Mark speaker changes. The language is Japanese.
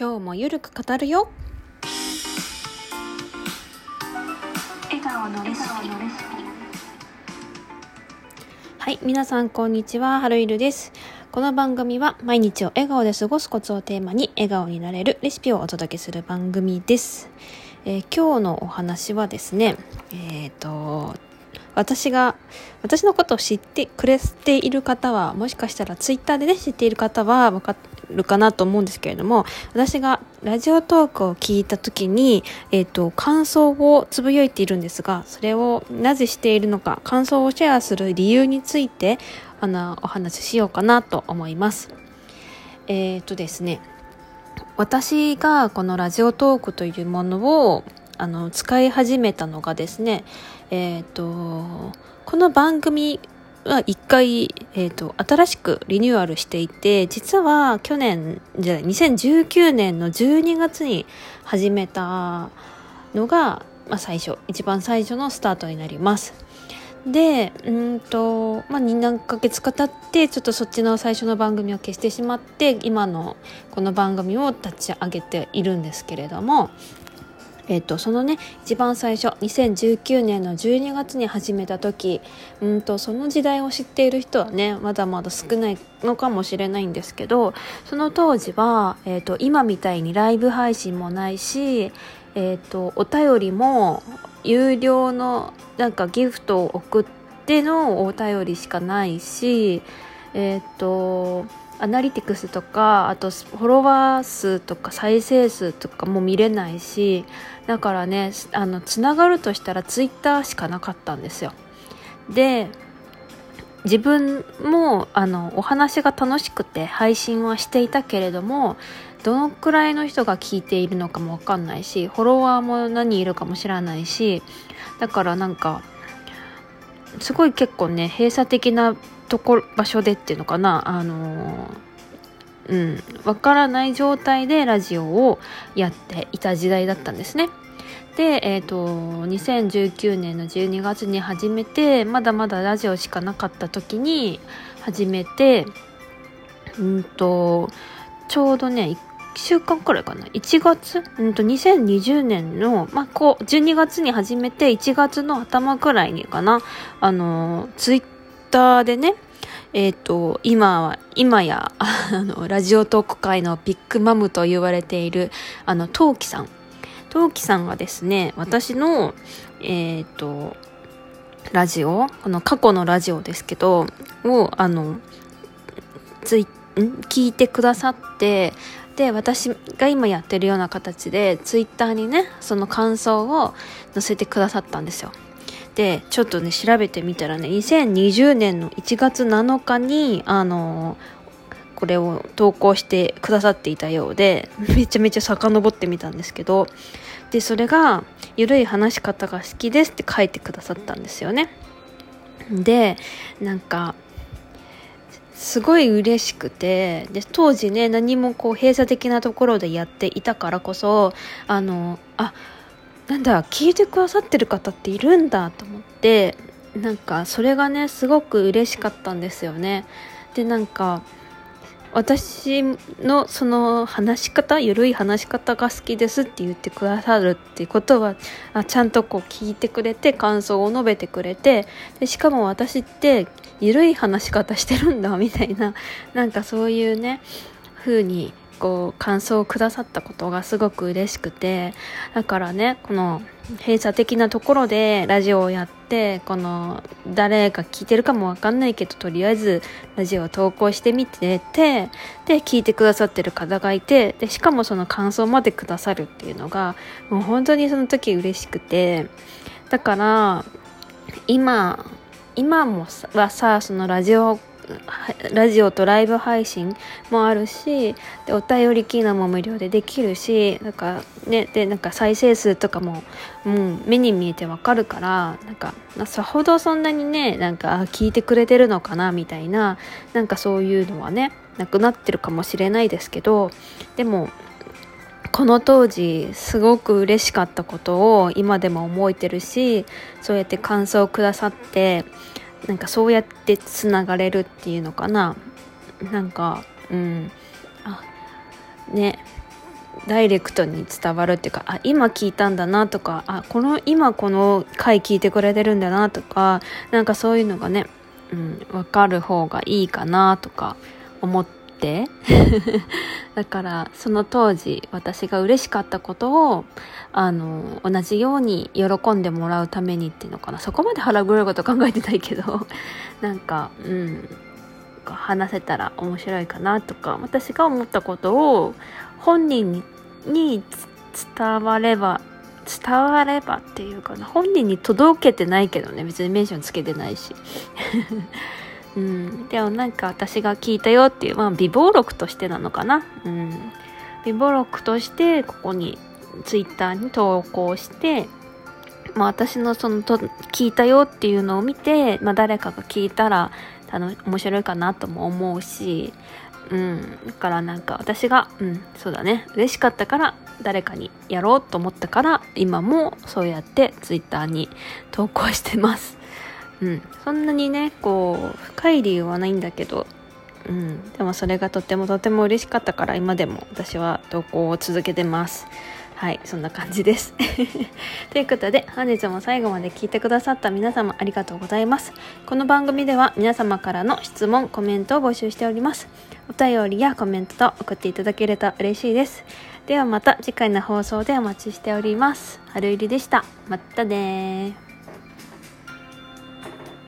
Speaker 1: 今日もゆるく語るよ。
Speaker 2: 笑顔のレシピ。
Speaker 1: はい皆さんこんにちは。はるいるです。この番組は毎日を笑顔で過ごすコツをテーマに笑顔になれるレシピをお届けする番組です、えー今日のお話はですねえっ、と私が私のことを知ってくれている方はもしかしたらツイッターでね知っている方はわかるかなと思うんですけれども私がラジオトークを聞いた時に、えっと感想をつぶやいているんですがそれをなぜしているのか感想をシェアする理由についてあのお話ししようかなと思います。えっ、とですね私がこのラジオトークというものをあの使い始めたのがですねえっ、とこの番組は一回、えっと新しくリニューアルしていて実は去年じゃない2019年の12月に始めたのが、まあ、最初一番最初のスタートになります。でうんと、まあ、2何ヶ月か経ってちょっとそっちの最初の番組を消してしまって今のこの番組を立ち上げているんですけれども、えっとそのね一番最初2019年の12月に始めた時うんとその時代を知っている人はねまだまだ少ないのかもしれないんですけどその当時は、えっと今みたいにライブ配信もないし、えっとお便りも有料のなんかギフトを送ってのお便りしかないしえっ、とアナリティクスとかあとフォロワー数とか再生数とかも見れないしだからねあのつながるとしたらツイッターしかなかったんですよ。で自分もあのお話が楽しくて配信はしていたけれどもどのくらいの人が聞いているのかもわかんないしフォロワーも何いるかも知らないしだからなんかすごい結構ね閉鎖的なところ場所でっていうのかな。あのうん。わからない状態でラジオをやっていた時代だったんですね。で、えー、と2019年の12月に始めてまだまだラジオしかなかった時に始めてうんとちょうどね1週間くらいかな。1月うんと2020年の、まあ、こう12月に始めて1月の頭くらいにかな。あのツイッターでねえっ、と今は今や あのラジオトーク界のビッグマムと言われているあのトウキさん。トウキさんがですね私のえっ、とラジオこの過去のラジオですけどをあのツイ聞いてくださってで私が今やってるような形でツイッターにねその感想を載せてくださったんですよ。でちょっとね調べてみたらね2020年の1月7日にあのこれを投稿してくださっていたようでめちゃめちゃ遡ってみたんですけどでそれが「ゆるい話し方が好きです」って書いてくださったんですよね。でなんかすごい嬉しくてで当時ね何もこう閉鎖的なところでやっていたからこそあのあなんだ聞いてくださってる方っているんだと思ってなんかそれがねすごく嬉しかったんですよね。でなんか私のその話し方ゆるい話し方が好きですって言ってくださるっていうことはあちゃんとこう聞いてくれて感想を述べてくれてでしかも私ってゆるい話し方してるんだみたいななんかそういうね風にこう感想をくださったことがすごく嬉しくてだからねこの閉鎖的なところでラジオをやってこの誰が聞いてるかもわかんないけどとりあえずラジオを投稿してみててで聞いてくださってる方がいてでしかもその感想までくださるっていうのがもう本当にその時嬉しくてだから今今もさはさそのラジオラジオとライブ配信もあるしでお便り機能も無料でできるしなんかねでなんか再生数とかも、う、目に見えてわかるからなんかさほどそんなにねなんか聞いてくれてるのかなみたいななんかそういうのはねなくなってるかもしれないですけどでもこの当時すごく嬉しかったことを今でも覚えてるしそうやって感想をくださってなんかそうやってつながれるっていうのかな。なんかうん。あね。ダイレクトに伝わるっていうかあ今聞いたんだなとかあこの今この回聞いてくれてるんだなとかなんかそういうのがね、うん、分かる方がいいかなとか思って だからその当時私が嬉しかったことをあの同じように喜んでもらうためにっていうのかな。そこまで腹黒いこと考えてないけど なんかうん話せたら面白いかなとか私が思ったことを本人にに伝われば伝わればっていうかな。本人に届けてないけどね。別にメンションつけてないし。うん、でもなんか私が聞いたよっていう、まあ、美貌録としてなのかな、うん、美貌録としてここにツイッターに投稿して、まあ、私のそのと聞いたよっていうのを見て、まあ、誰かが聞いたら面白いかなとも思うし、うん、だからなんか私が、うん、そうだね。嬉しかったから誰かにやろうと思ったから今もそうやってツイッターに投稿してます。うん、そんなにねこう深い理由はないんだけど、うん、でもそれがとてもとても嬉しかったから今でも私は投稿を続けてます。はい。そんな感じです。ということで本日も最後まで聞いてくださった皆様ありがとうございます。この番組では皆様からの質問コメントを募集しております。お便りやコメントと送っていただけると嬉しいです。ではまた次回の放送でお待ちしております。春入りでした。またね